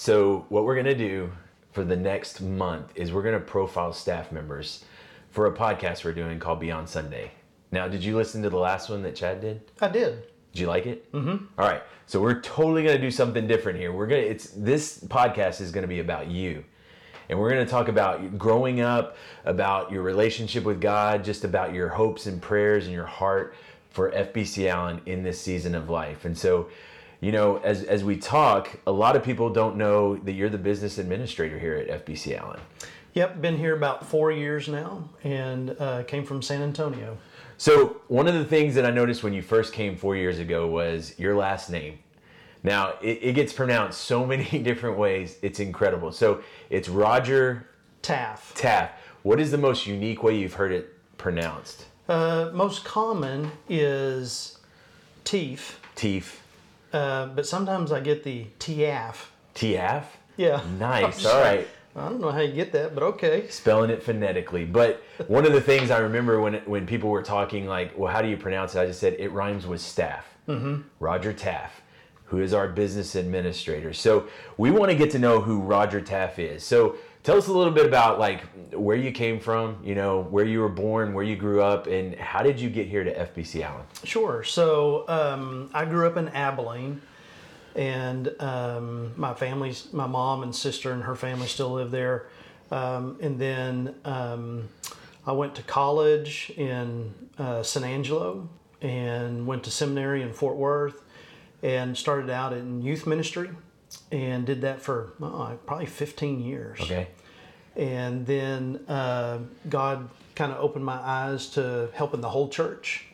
So, what we're going to do for the next month is we're going to profile staff members for a podcast we're doing called Beyond Sunday. Now, did you listen to the last one that Chad did? I did. Did you like it? Mm-hmm. All right. So we're totally going to do something different here. We're to it's this podcast is going to be about you. And we're going to talk about growing up, about your relationship with God, just about your hopes and prayers and your heart for FBC Allen in this season of life. And so, you know, as as we talk, a lot of people don't know that you're the business administrator here at FBC Allen. Yep, been here about four years now, and uh, came from San Antonio. So one of the things that I noticed when you first came four years ago was your last name. Now it, it gets pronounced so many different ways. It's incredible. So it's Rodger Teaff. Taff. What is the most unique way you've heard it pronounced? Uh, most common is Teef, Teef. Uh, but sometimes I get the Tiaf. Tiaf? Yeah. Nice. All right. I don't know how you get that, but okay. Spelling it phonetically. But one of the things I remember when when people were talking like, well, how do you pronounce it? I just said it rhymes with staff. Mm-hmm. Rodger Teaff, who is our business administrator. So we want to get to know who Rodger Teaff is. So tell us a little bit about like where you came from, you know, where you were born, where you grew up, and how did you get here to FBC Allen? Sure. So um, I grew up in Abilene, and um, my family's, my mom and sister and her family still live there. Um, and then um, I went to college in uh, San Angelo and went to seminary in Fort Worth and started out in youth ministry and did that for oh, probably 15 years. Okay. and then uh, God kind of opened my eyes to helping the whole church,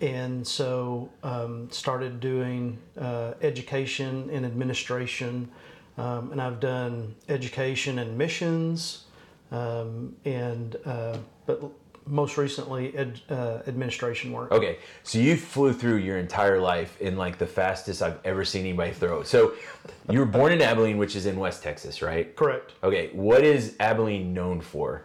and so um, started doing uh, education and administration, um, and I've done education and missions, um, and uh, but most recently ed, uh, administration work. Okay, so you flew through your entire life in like the fastest I've ever seen anybody throw. So you were born in Abilene, which is in West Texas, right? Correct. Okay, what is Abilene known for?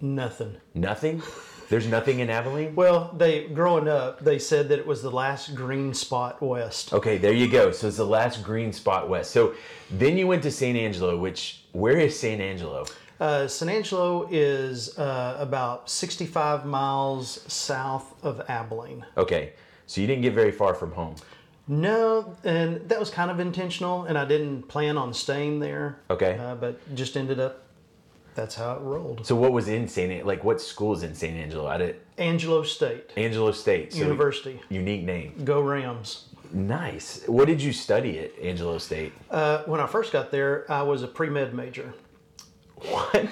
Nothing. Nothing? There's nothing in Abilene? Well, they growing up, they said that it was the last green spot west. Okay, there you go. So it's the last green spot west. So then you went to San Angelo, which where is San Angelo? Uh, San Angelo is uh, about 65 miles south of Abilene. Okay, so you didn't get very far from home. No, and that was kind of intentional, and I didn't plan on staying there. Okay. Uh, but just ended up, that's how it rolled. So what was in San like what school is in San Angelo? I did Angelo State Angelo State. So University. Unique name. Go Rams. Nice. What did you study at Angelo State? Uh, when I first got there, I was a pre med major. What?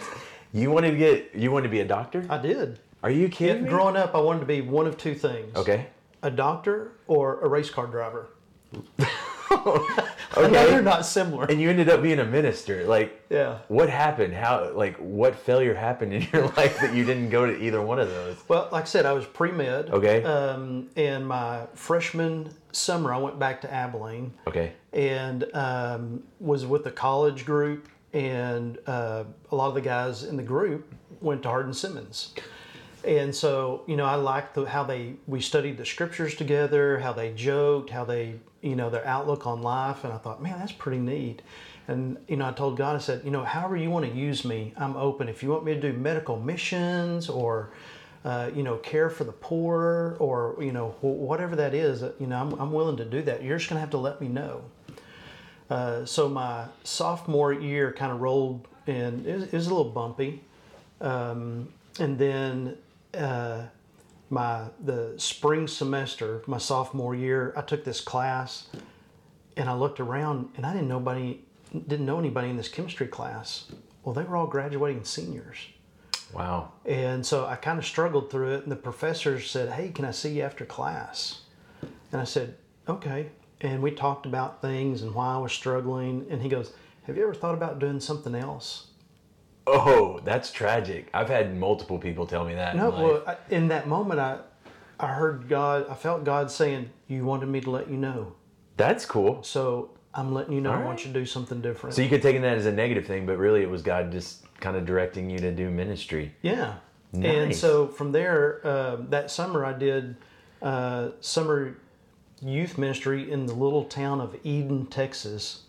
You wanted to get you wanted to be a doctor? I did. Are you kidding? Growing up, I wanted to be one of two things Okay. a doctor or a race car driver. Okay. They're not similar. And you ended up being a minister. Like Yeah. what happened? How like what failure happened in your life that you didn't go to either one of those? Well, like I said, I was pre med. Okay. Um, and my freshman summer, I went back to Abilene Okay. and um, was with the college group. And uh, a lot of the guys in the group went to Hardin Simmons. And so, you know, I liked the, how they we studied the scriptures together, how they joked, how they, you know, their outlook on life. And I thought, man, that's pretty neat. And you know, I told God, I said, you know, however you want to use me, I'm open. If you want me to do medical missions or uh, you know, care for the poor or, you know, wh- whatever that is, uh, you know, I'm, I'm willing to do that. You're just going to have to let me know. Uh, so my sophomore year kind of rolled and it was, it was a little bumpy. Um, and then uh, my the spring semester, my sophomore year, I took this class and I looked around and I didn't nobody didn't know anybody in this chemistry class. Well, they were all graduating seniors. Wow. And so I kind of struggled through it, and the professor said, Hey, can I see you after class? And I said, Okay. And we talked about things and why I was struggling. And he goes, Have you ever thought about doing something else? Oh, that's tragic. I've had multiple people tell me that. No, in well, I, in that moment, I, I heard God, I felt God saying, You wanted me to let you know. that's cool. So I'm letting you know I want you to do something different. So you could take that as a negative thing, but really it was God just kind of directing you to do ministry. Yeah. And so from there, uh, that summer I did uh, summer youth ministry in the little town of Eden, Texas,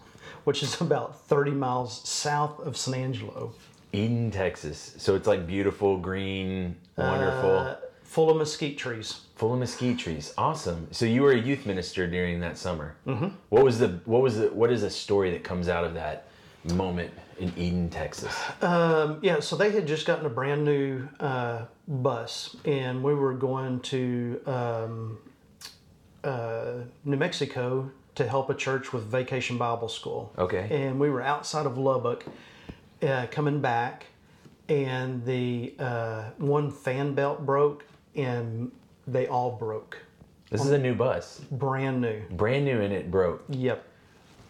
which is about 30 miles south of San Angelo. Eden, Texas. So it's like beautiful, green, wonderful, Uh, full of mesquite trees. full of mesquite trees. Awesome. So you were a youth minister during that summer. Mm-hmm. What was the what was the what is a story that comes out of that moment in Eden, Texas? Um, yeah, so they had just gotten a brand new uh, bus, and we were going to um, uh, New Mexico to help a church with Vacation Bible School. Okay. And we were outside of Lubbock, uh, coming back, and the uh, one fan belt broke, and they all broke. This is a new bus, Brand new. brand new, and it broke. Yep.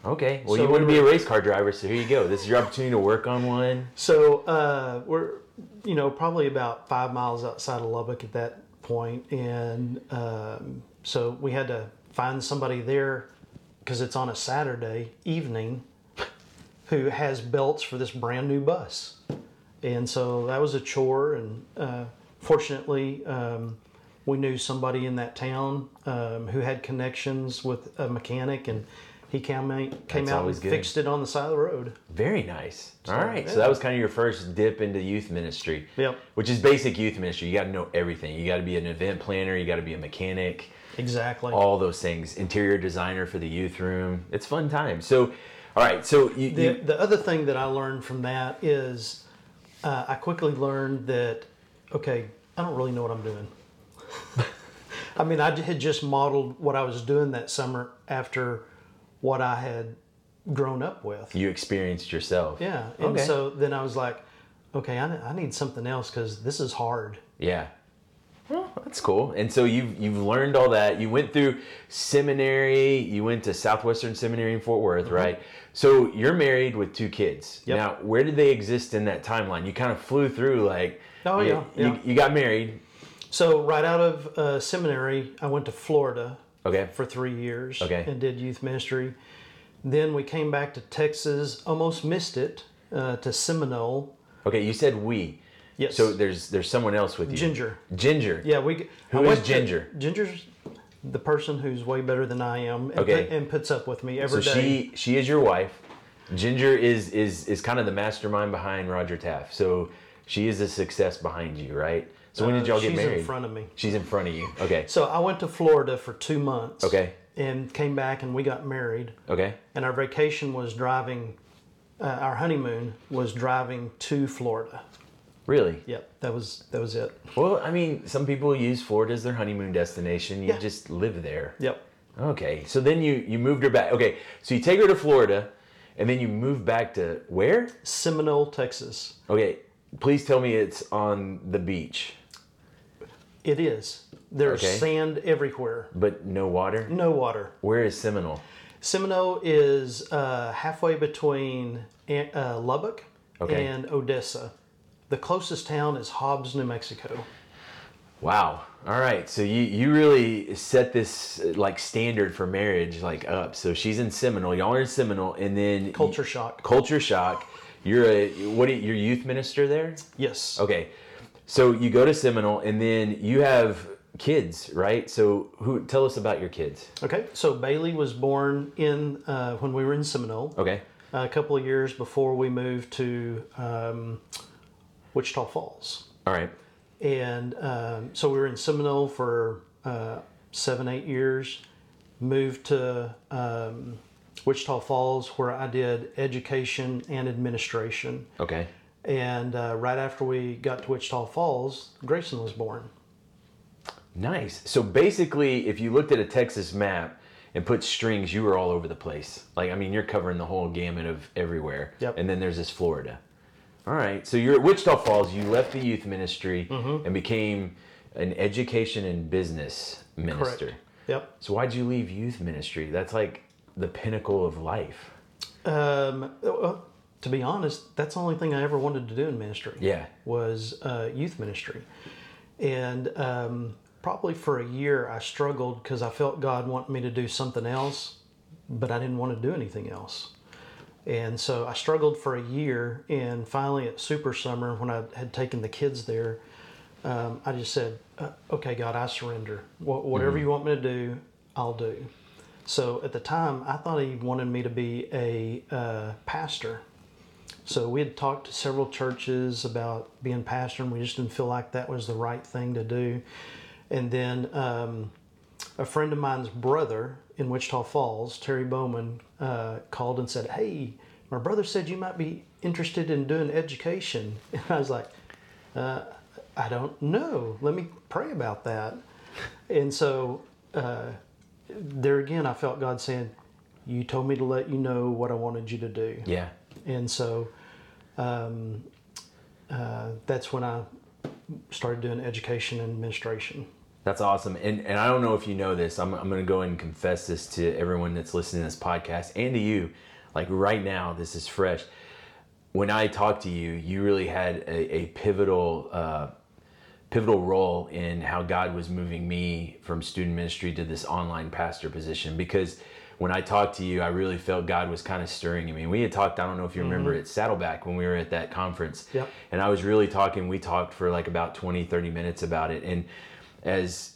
Okay. Well, So you want to we be a race car driver, so here you go. This is your opportunity to work on one. So uh, we're, you know, probably about five miles outside of Lubbock at that point, and um, so we had to find somebody there because it's on a Saturday evening who has belts for this brand new bus, and so that was a chore. And uh, fortunately, um, we knew somebody in that town um, who had connections with a mechanic, and he came out, came out and good. fixed it on the side of the road. Very nice. All right. So that was kind of your first dip into youth ministry. Yep. Which is basic youth ministry. You got to know everything. You got to be an event planner. You got to be a mechanic. Exactly. All those things. Interior designer for the youth room. It's fun time. So, all right. So you, The, you the other thing that I learned from that is uh, I quickly learned that, okay, I don't really know what I'm doing. I mean, I had just modeled what I was doing that summer after what I had grown up with. you experienced yourself. Yeah. And Okay. so then I was like, okay, I, I need something else because this is hard. Yeah. Well, that's cool. And so you've you've learned all that. You went through seminary. You went to Southwestern Seminary in Fort Worth, right? So you're married with two kids. Mm-hmm. Yep. Now, where did they exist in that timeline? You kind of flew through like. Oh, you, yeah, You, you got married. So right out of uh, seminary, I went to Florida Okay. for three years Okay. and did youth ministry. Then we came back to Texas, almost missed it, uh, to Seminole. Okay. You said we. Yes. So there's there's someone else with you. Ginger. Ginger. Yeah, we. Who is went to- Ginger? Ginger's the person who's way better than I am, and, Okay. put- and puts up with me So every day. she she is your wife. Ginger is is is kind of the mastermind behind Rodger Teaff. So she is the success behind you, right? So when Uh, did y'all get married? she's in front of me. She's in front of you. Okay. So I went to Florida for two months. Okay. And came back, and we got married. Okay. And our vacation was driving. Uh, our honeymoon was driving to Florida. Really? Yep, that was that was it. Well, I mean, some people use Florida as their honeymoon destination. You Yeah. just live there. Yep. Okay. So then you you moved her back. Okay. So you take her to Florida, and then you move back to where? Seminole, Texas. Okay. Please tell me it's on the beach, It is. There's Okay. sand everywhere. but no water. No water. Where is Seminole? Seminole is uh, halfway between uh, Lubbock Okay. and Odessa. The closest town is Hobbs, New Mexico. Wow. All right. So you you really set this like standard for marriage like up. So she's in Seminole. Y'all are in Seminole, and then Culture shock. Culture shock. You're a what? Are, you're youth minister there. Yes. Okay. So you go to Seminole, and then you have kids, right? So who? Tell us about your kids. Okay. So Bailey was born in uh, when we were in Seminole. Okay. A couple of years before we moved to um, Wichita Falls. All right. And um, so we were in Seminole for uh, seven, eight years. Moved to um, Wichita Falls, where I did education and administration. Okay. And uh, right after we got to Wichita Falls, Grayson was born. Nice. So basically, if you looked at a Texas map and put strings, you were all over the place. Like, I mean, you're covering the whole gamut of everywhere. Yep. And then there's this Florida. All right. So you're at Wichita Falls. You left the youth ministry Mm-hmm. and became an education and business minister. Correct. Yep. So why'd you leave youth ministry? That's like the pinnacle of life. Um, to be honest, that's the only thing I ever wanted to do in ministry. Yeah. was uh, youth ministry, and um, probably for a year I struggled because I felt God wanted me to do something else, but I didn't want to do anything else. And so I struggled for a year, and finally at Super Summer, when I had taken the kids there, um, I just said, uh, "Okay, God, I surrender. Wh- whatever you want me to do, I'll do." So at the time, I thought he wanted me to be a uh, pastor. So we had talked to several churches about being pastor, and we just didn't feel like that was the right thing to do. And then um, a friend of mine's brother in Wichita Falls, Terry Bowman, uh, called and said, "Hey, my brother said you might be interested in doing education." And I was like, uh, "I don't know. Let me pray about that." And so uh, there again, I felt God saying, "You told me to let you know what I wanted you to do." Yeah. And so um, uh, that's when I started doing education and administration. That's awesome. And and I don't know if you know this. I'm I'm going to go and confess this to everyone that's listening to this podcast and to you. Like right now, this is fresh. When I talked to you, you really had a, a pivotal uh, pivotal role in how God was moving me from student ministry to this online pastor position because when I talked to you, I really felt God was kind of stirring in me. We had talked, I don't know if you remember at Saddleback when we were at that conference. Yep. And I was really talking, we talked for like about 20, 30 minutes about it. And as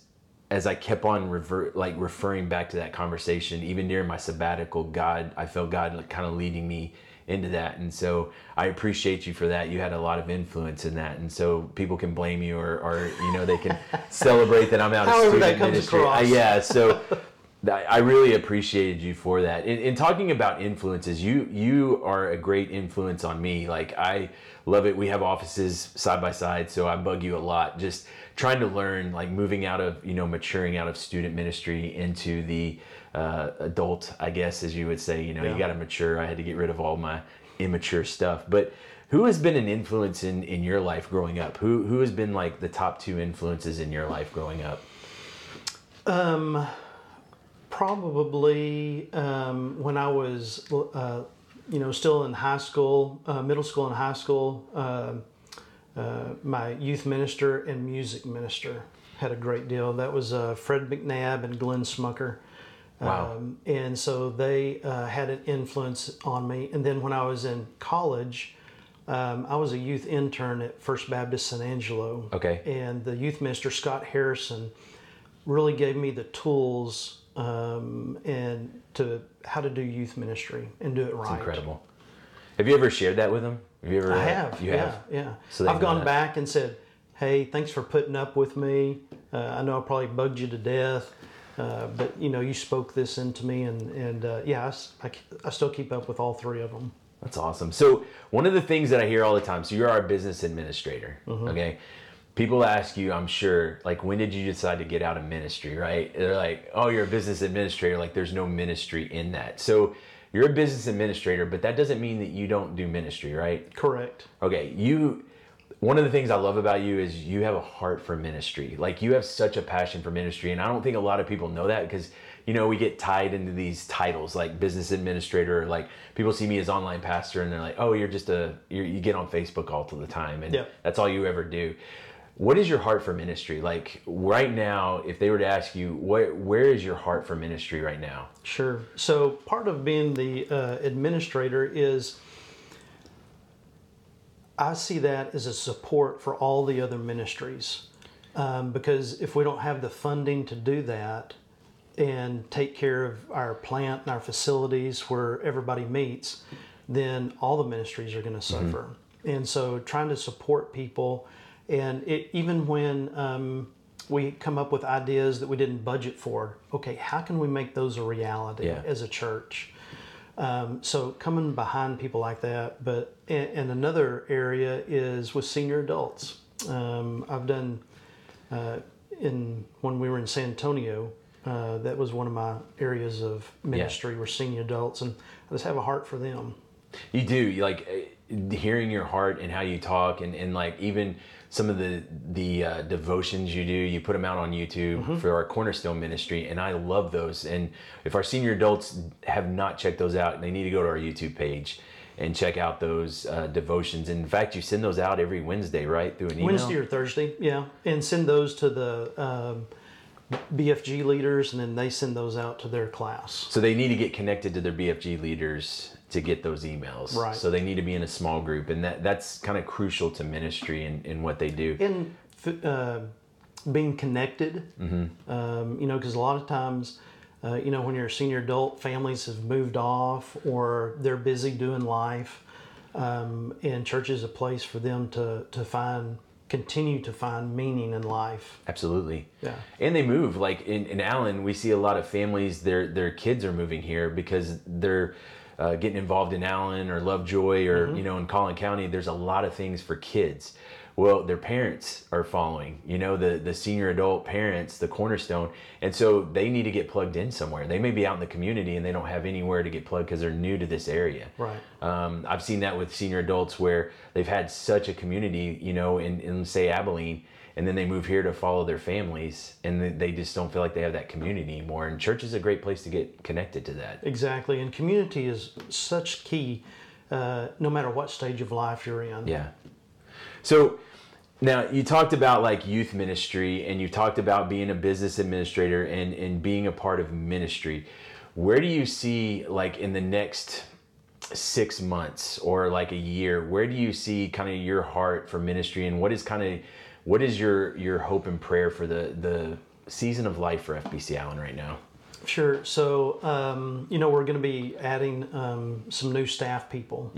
as I kept on revert like referring back to that conversation, even during my sabbatical, God, I felt God like kind of leading me into that. And so I appreciate you for that. You had a lot of influence in that. And so people can blame you or, or you know, they can celebrate that I'm out of student ministry. across. Uh, yeah. So I really appreciated you for that. In, in talking about influences, you you are a great influence on me. Like I love it. We have offices side by side, so I bug you a lot. Just trying to learn, like moving out of you know maturing out of student ministry into the uh, adult, I guess, as you would say. You know, Yeah. you got to mature. I had to get rid of all my immature stuff, but. Who has been an influence in, in your life growing up? Who who has been like the top two influences in your life growing up? Probably um, when I was, uh, you know, still in high school, uh, middle school and high school, uh, uh, my youth minister and music minister had a great deal. That was uh, Fred McNabb and Glenn Smucker. Wow. Um, and so they uh, had an influence on me. And then when I was in college, um, I was a youth intern at First Baptist San Angelo. Okay. And the youth minister, Scott Harrison, really gave me the tools um, and to how to do youth ministry and do it right. Incredible. Have you ever shared that with them? Have you ever? I have. You yeah, have. Yeah. So I've gone back and said, "Hey, thanks for putting up with me. Uh, I know I probably bugged you to death, uh, but you know you spoke this into me, and and uh, yeah, I I, I still keep up with all three of them. That's awesome. So one of the things that I hear all the time. So you're our business administrator. Mm-hmm. Okay. People ask you, I'm sure, like, when did you decide to get out of ministry? Right? They're like, oh, you're a business administrator. Like, there's no ministry in that. So you're a business administrator, but that doesn't mean that you don't do ministry, right? Correct. Okay, you one of the things I love about you is you have a heart for ministry. Like you have such a passion for ministry and I don't think a lot of people know that because you know we get tied into these titles like business administrator like people see me as online pastor and they're like, "Oh, you're just a you're, you get on Facebook all the time and Yeah. that's all you ever do." What is your heart for ministry? Like right now, if they were to ask you, what where is your heart for ministry right now? Sure. So part of being the uh, administrator is I see that as a support for all the other ministries. Um, because if we don't have the funding to do that and take care of our plant and our facilities where everybody meets, then all the ministries are going to suffer. And so trying to support people, and it, even when um, we come up with ideas that we didn't budget for, okay, how can we make those a reality Yeah. as a church? Um, so coming behind people like that, but and, and another area is with senior adults. Um, I've done uh, in when we were in San Antonio. Uh, that was one of my areas of ministry were senior adults, and I just have a heart for them. You do. You like uh, hearing your heart and how you talk, and, and like even some of the the uh, devotions you do. You put them out on YouTube for our Cornerstone Ministry, and I love those. And if our senior adults have not checked those out, they need to go to our YouTube page and check out those uh, devotions. In fact, you send those out every Wednesday, right, through an email. Wednesday or Thursday, yeah, and send those to the um, BFG leaders, and then they send those out to their class. So they need to get connected to their BFG leaders to get those emails. Right. So they need to be in a small group, and that that's kind of crucial to ministry and, and what they do. and uh, being connected. Um, you know, because a lot of times Uh, you know, when you're a senior adult, families have moved off or they're busy doing life, um, and church is a place for them to to find continue to find meaning in life. Absolutely. Yeah. And they move. Like in, in Allen, we see a lot of families, their their kids are moving here because they're uh, getting involved in Allen or Lovejoy or, you know, in Collin County. There's a lot of things for kids. Well, their parents are following, you know, the, the senior adult parents, the cornerstone. And so they need to get plugged in somewhere. They may be out in the community and they don't have anywhere to get plugged because they're new to this area. Right. Um, I've seen that with senior adults where they've had such a community, you know, in, in say Abilene, and then they move here to follow their families, and they- just don't feel like they have that community anymore. And church is a great place to get connected to that. Exactly. And community is such key, uh, no matter what stage of life you're in. Yeah. So now you talked about like youth ministry, and you talked about being a business administrator and and being a part of ministry. Where do you see like in the next six months or like a year where do you see kind of your heart for ministry and what is kind of what is your your hope and prayer for the the season of life for fbc allen right now Sure. So, um, you know, we're going to be adding um, some new staff people.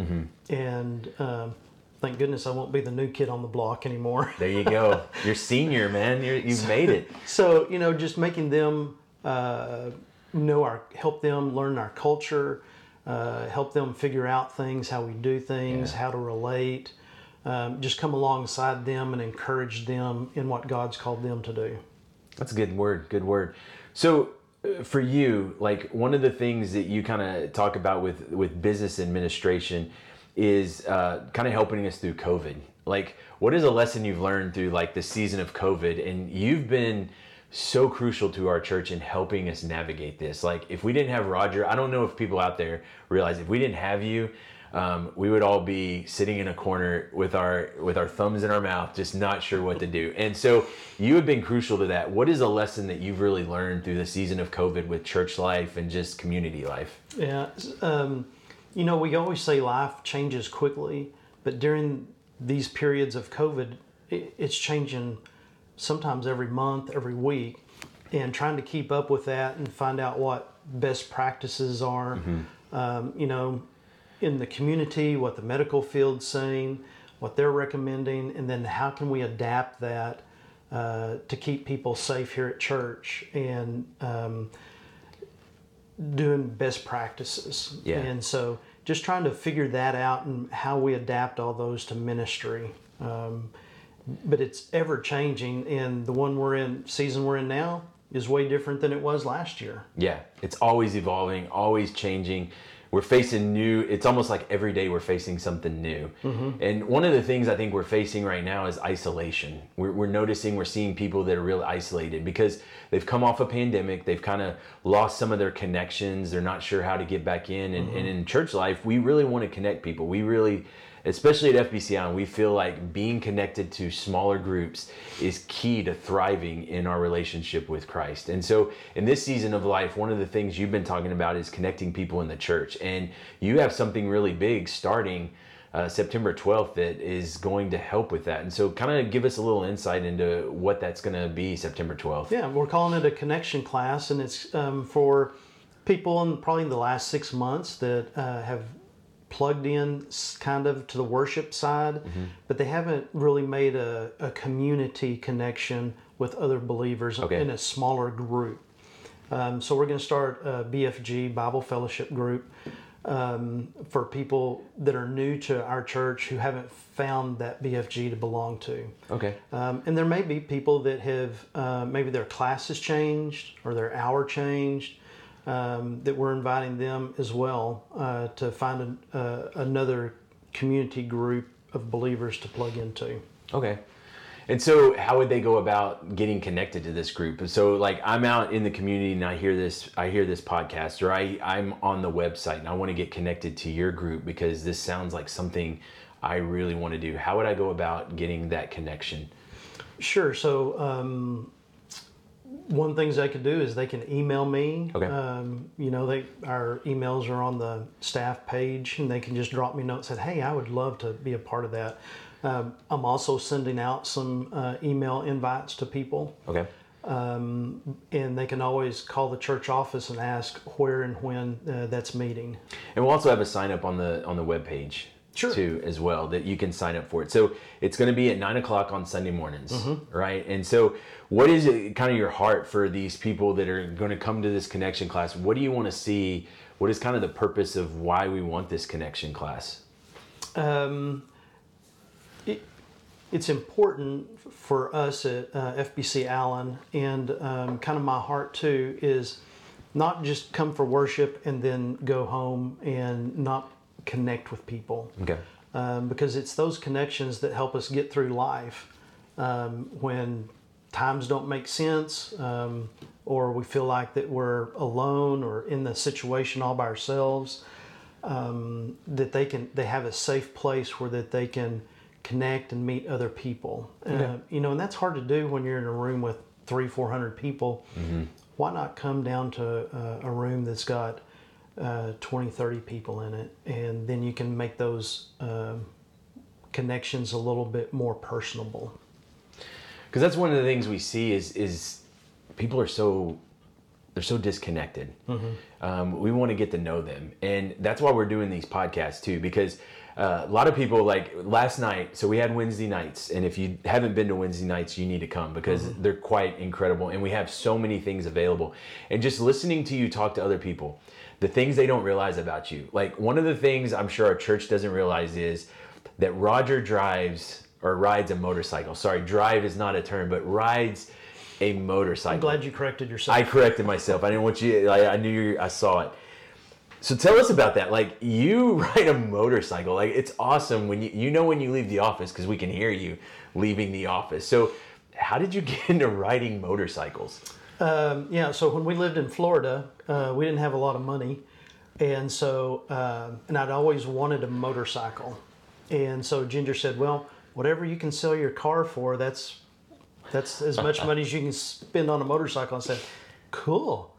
And um, thank goodness I won't be the new kid on the block anymore. there you go you're senior man you're, you've made it so, you know, just making them uh, know our, help them learn our culture, uh, help them figure out things, how we do things, Yeah. how to relate. Um, just come alongside them and encourage them in what God's called them to do. That's a good word. Good word. So, uh, for you, like one of the things that you kind of talk about with with business administration is uh, kind of helping us through COVID. Like, what is a lesson you've learned through like the season of COVID? And you've been so crucial to our church in helping us navigate this. Like, if we didn't have Rodger, I don't know if people out there realize if we didn't have you, um, we would all be sitting in a corner with our with our thumbs in our mouth, just not sure what to do. And so you have been crucial to that. What is a lesson that you've really learned through the season of COVID with church life and just community life? Yeah, um, you know, we always say life changes quickly, but during these periods of COVID, it, it's changing sometimes every month, every week, and trying to keep up with that and find out what best practices are. Um, you know, in the community, what the medical field's saying, what they're recommending, and then how can we adapt that uh, to keep people safe here at church and um, doing best practices. Yeah. And so just trying to figure that out and how we adapt all those to ministry. Um, but it's ever changing, and the one we're in, season we're in now, is way different than it was last year. Yeah, it's always evolving, always changing. We're facing new, it's almost like every day we're facing something new. Mm-hmm. And one of the things I think we're facing right now is isolation. We're, we're noticing, we're seeing people that are really isolated because they've come off a pandemic, they've kind of lost some of their connections, they're not sure how to get back in. And, and mm-hmm. in church life, we really want to connect people. We really, especially at FBC Allen, we feel like being connected to smaller groups is key to thriving in our relationship with Christ. And so, in this season of life, one of the things you've been talking about is connecting people in the church. And you have something really big starting uh, September 12th that is going to help with that. And so, kind of give us a little insight into what that's going to be September 12th. Yeah, we're calling it a connection class, and it's um, for people in probably the last six months that uh, have plugged in kind of to the worship side, but they haven't really made a, a community connection with other believers Okay. in a smaller group. Um, so we're going to start a BFG Bible Fellowship group um, for people that are new to our church who haven't found that BFG to belong to. Okay. Um, and there may be people that have uh, maybe their class has changed or their hour changed. Um, that we're inviting them as well uh, to find an, uh, another community group of believers to plug into. Okay. And so, how would they go about getting connected to this group? So, like, I'm out in the community and I hear this, I hear this podcast, or I, I'm on the website and I want to get connected to your group because this sounds like something I really want to do. How would I go about getting that connection? Sure. So um, one things they could do is they can email me. Okay. Um, you know, they our emails are on the staff page, and they can just drop me a note and say, "Hey, I would love to be a part of that." Um, I'm also sending out some uh, email invites to people. Okay. Um, and they can always call the church office and ask where and when uh, that's meeting. And we'll also have a sign up on the on the web page Sure. too as well that you can sign up for it. So it's going to be at nine o'clock on Sunday mornings, Mm-hmm. right? And so, what is it, kind of your heart for these people that are going to come to this connection class? What do you want to see? What is kind of the purpose of why we want this connection class? Um, it, it's important for us at uh, FBC Allen, and um, kind of my heart too is not just come for worship and then go home and not connect with people. Okay. um, because it's those connections that help us get through life um, when times don't make sense um, or we feel like that we're alone or in the situation all by ourselves um, that they can they have a safe place where that they can connect and meet other people uh, you know and that's hard to do when you're in a room with three four hundred people why not come down to uh, a room that's got uh, 20 30 people in it and then you can make those um, connections a little bit more personable because that's one of the things we see is is people are so they're so disconnected. Um, we want to get to know them, and that's why we're doing these podcasts too. Because uh, a lot of people like last night. So we had Wednesday nights, and if you haven't been to Wednesday nights, you need to come because they're quite incredible, and we have so many things available. And just listening to you talk to other people, the things they don't realize about you. Like one of the things I'm sure our church doesn't realize is that Rodger drives or rides a motorcycle. Sorry, drive is not a term, but rides a motorcycle. i'm glad you corrected yourself I corrected myself. I didn't want you. I, I knew you. I saw it. So tell us about that. Like you ride a motorcycle. Like it's awesome when you you know when you leave the office because we can hear you leaving the office. So how did you get into riding motorcycles? Um, yeah, so when we lived in Florida, uh, we didn't have a lot of money, and so um and I'd always wanted a motorcycle, and so Ginger said, "Well, whatever you can sell your car for, that's that's as much money as you can spend on a motorcycle." I said, "Cool,"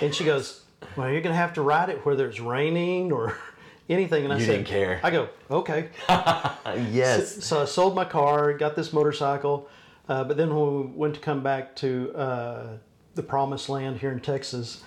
and she goes, "Well, you're gonna have to ride it whether it's raining or anything." And I You said, didn't care. I go, "Okay." yes. So I sold my car, got this motorcycle, uh, but then when we went to come back to uh, the promised land here in Texas,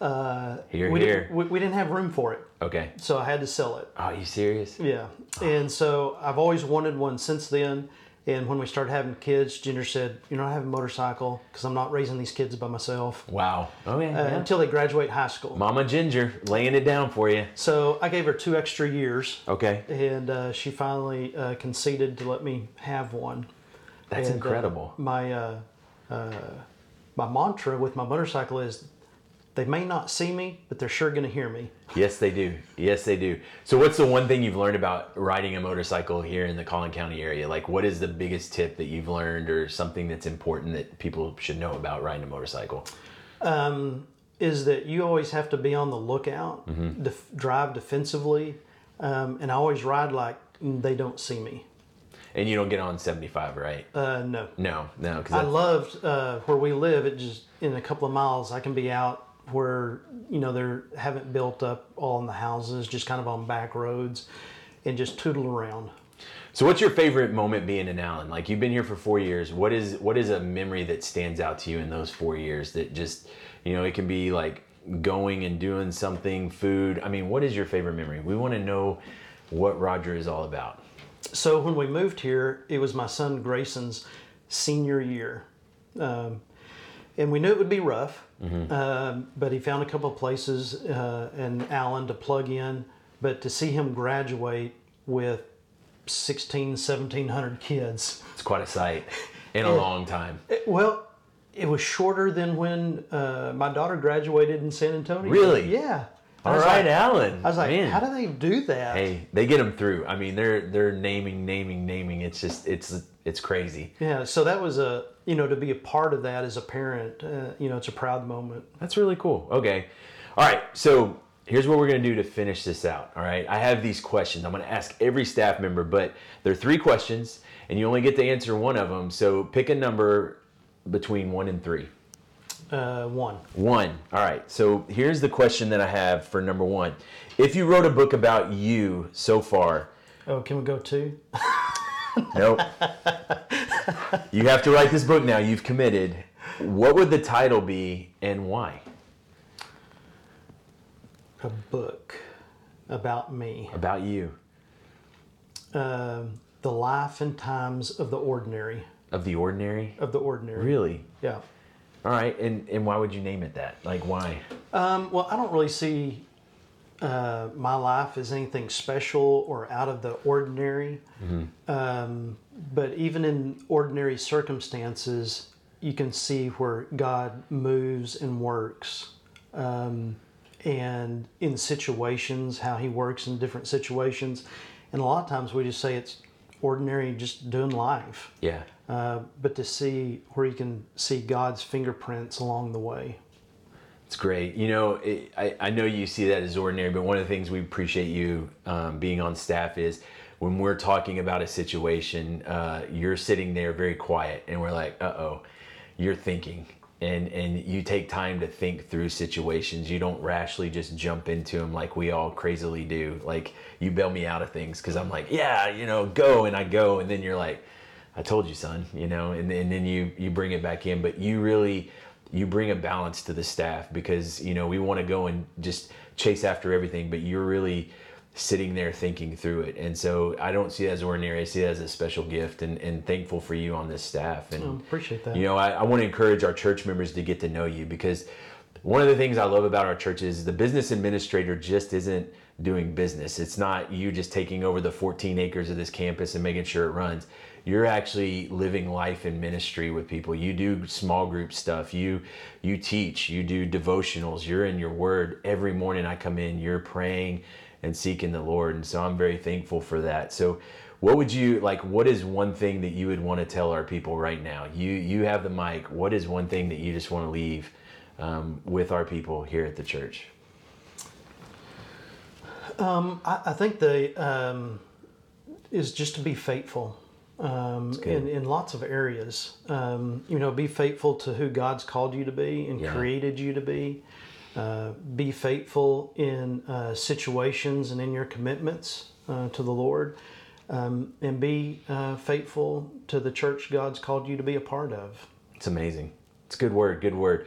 uh, Here, we, here. Didn't, we, we didn't have room for it, Okay. so I had to sell it. Oh, are you serious? Yeah, and so I've always wanted one since then. And when we started having kids, Ginger said, "You know, I have a motorcycle because I'm not raising these kids by myself Wow. Oh yeah. uh, yeah. until they graduate high school." Mama Ginger laying it down for you. So I gave her two extra years, Okay. and uh, she finally uh, conceded to let me have one. That's And, uh, incredible. my uh, uh, my mantra with my motorcycle is, they may not see me, but they're sure going to hear me. Yes, they do. Yes, they do. So, what's the one thing you've learned about riding a motorcycle here in the Collin County area? Like, what is the biggest tip that you've learned, or something that's important that people should know about riding a motorcycle? Is that you always have to be on the lookout, Mm-hmm. def- drive defensively, um, and I always ride like they don't see me. And you don't get on seventy five, right? Uh, no, No, no, I because loved uh, where we live. It just in a couple of miles, I can be out where you know they haven't built up all in the houses, just kind of on back roads, and just tootle around. So, what's your favorite moment being in Allen? Like, you've been here for four years. What is what is a memory that stands out to you in those four years? That just, you know, it can be like going and doing something, food. I mean, what is your favorite memory? We want to know what Rodger is all about. So when we moved here, it was my son Grayson's senior year, um, and we knew it would be rough. Um, but he found a couple of places uh, in Allen to plug in. But to see him graduate with 16, 1700 kids, It's quite a sight in a long time. it- well, it was shorter than when uh, my daughter graduated in San Antonio. Really? Yeah. All right, like- Alan. I was like, Man. how do they do that? Hey, they get them through. I mean, they're they're naming, naming, naming. It's just it's it's crazy. Yeah, so that was a you know to be a part of that as a parent, uh, you know, it's a proud moment. That's really cool. Okay. All right. So here's what we're going to do to finish this out. All right. I have these questions. I'm going to ask every staff member, but there are three questions and you only get to answer one of them. So pick a number between one and three. Uh, one. One. All right. So here's the question that I have for number one. If you wrote a book about you so far, Oh, can we go two? nope. you have to write this book now. You've committed. what would the title be and why? A book about me, About you, Um the life and times of the ordinary, of the ordinary? of the ordinary. Really? Yeah. All right. And, and why would you name it that? Like, why? Um, well, I don't really see uh, my life as anything special or out of the ordinary. Um, but even in ordinary circumstances, you can see where God moves and works. Um, and in situations, how He works in different situations. And a lot of times we just say it's ordinary, just doing life. Yeah. Uh, but to see where you can see God's fingerprints along the way. It's great. You know, it, I, I know you see that as ordinary, but one of the things we appreciate you um, being on staff is when we're talking about a situation, uh, you're sitting there very quiet and we're like, uh oh, you're thinking. And, and you take time to think through situations. You don't rashly just jump into them like we all crazily do. Like you bail me out of things because I'm like, yeah, you know, go, and I go, and then you're like, I told you, son, you know, and, and then you you bring it back in, but you really you bring a balance to the staff because you know we want to go and just chase after everything, but you're really sitting there thinking through it, and so I don't see it as ordinary. I see it as a special gift, and, and thankful for you on this staff. And Oh, appreciate that. you know, I, I want to encourage our church members to get to know you because one of the things I love about our church is the business administrator just isn't doing business. It's not you just taking over the 14 acres of this campus and making sure it runs. You're actually living life in ministry with people. You do small group stuff. You you teach. You do devotionals. You're in your word every morning. I come in. You're praying and seeking the Lord, and so I'm very thankful for that. So what would you like what is one thing that you would want to tell our people right now you you have the mic what is one thing that you just want to leave um, with our people here at the church I, I think the um, is just to be faithful um, in, in lots of areas. Um, you know, be faithful to who God's called you to be and Yeah. created you to be. Uh, be faithful in uh, situations and in your commitments uh, to the Lord, um, and be uh, faithful to the church God's called you to be a part of. it's amazing it's a good word good word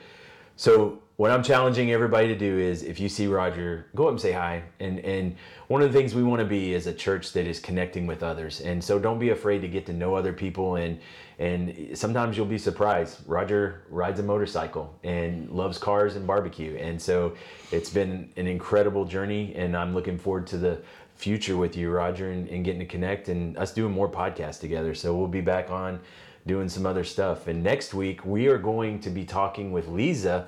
so what i'm challenging everybody to do is if you see Rodger go up and say hi. And and one of the things we want to be is a church that is connecting with others. And so don't be afraid to get to know other people. And and sometimes you'll be surprised. Rodger rides a motorcycle and loves cars and barbecue. And so it's been an incredible journey and i'm looking forward to the future with you Rodger and, and getting to connect and us doing more podcasts together. So we'll be back on doing some other stuff. And next week we are going to be talking with lisa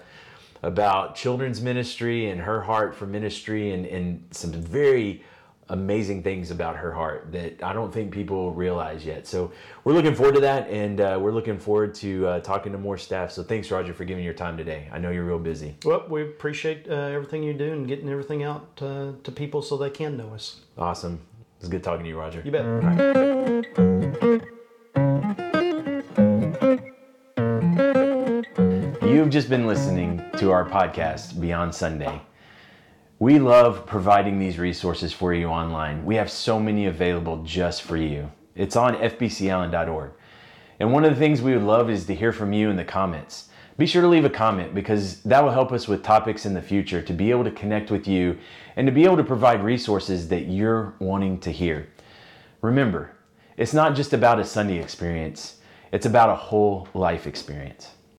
about children's ministry and her heart for ministry and, and some very amazing things about her heart that I don't think people realize yet. So we're looking forward to that and uh, we're looking forward to uh, talking to more staff. So thanks, Rodger, for giving your time today. I know you're real busy. Well, we appreciate uh, everything you do and getting everything out uh, to people so they can know us. Awesome. It was good talking to you, Rodger. You bet. You've just been listening to our podcast, Beyond Sunday. We love providing these resources for you online. We have so many available just for you. It's on fbcallen.org. And one of the things we would love is to hear from you in the comments. Be sure to leave a comment because that will help us with topics in the future to be able to connect with you and to be able to provide resources that you're wanting to hear. Remember, it's not just about a Sunday experience, it's about a whole life experience.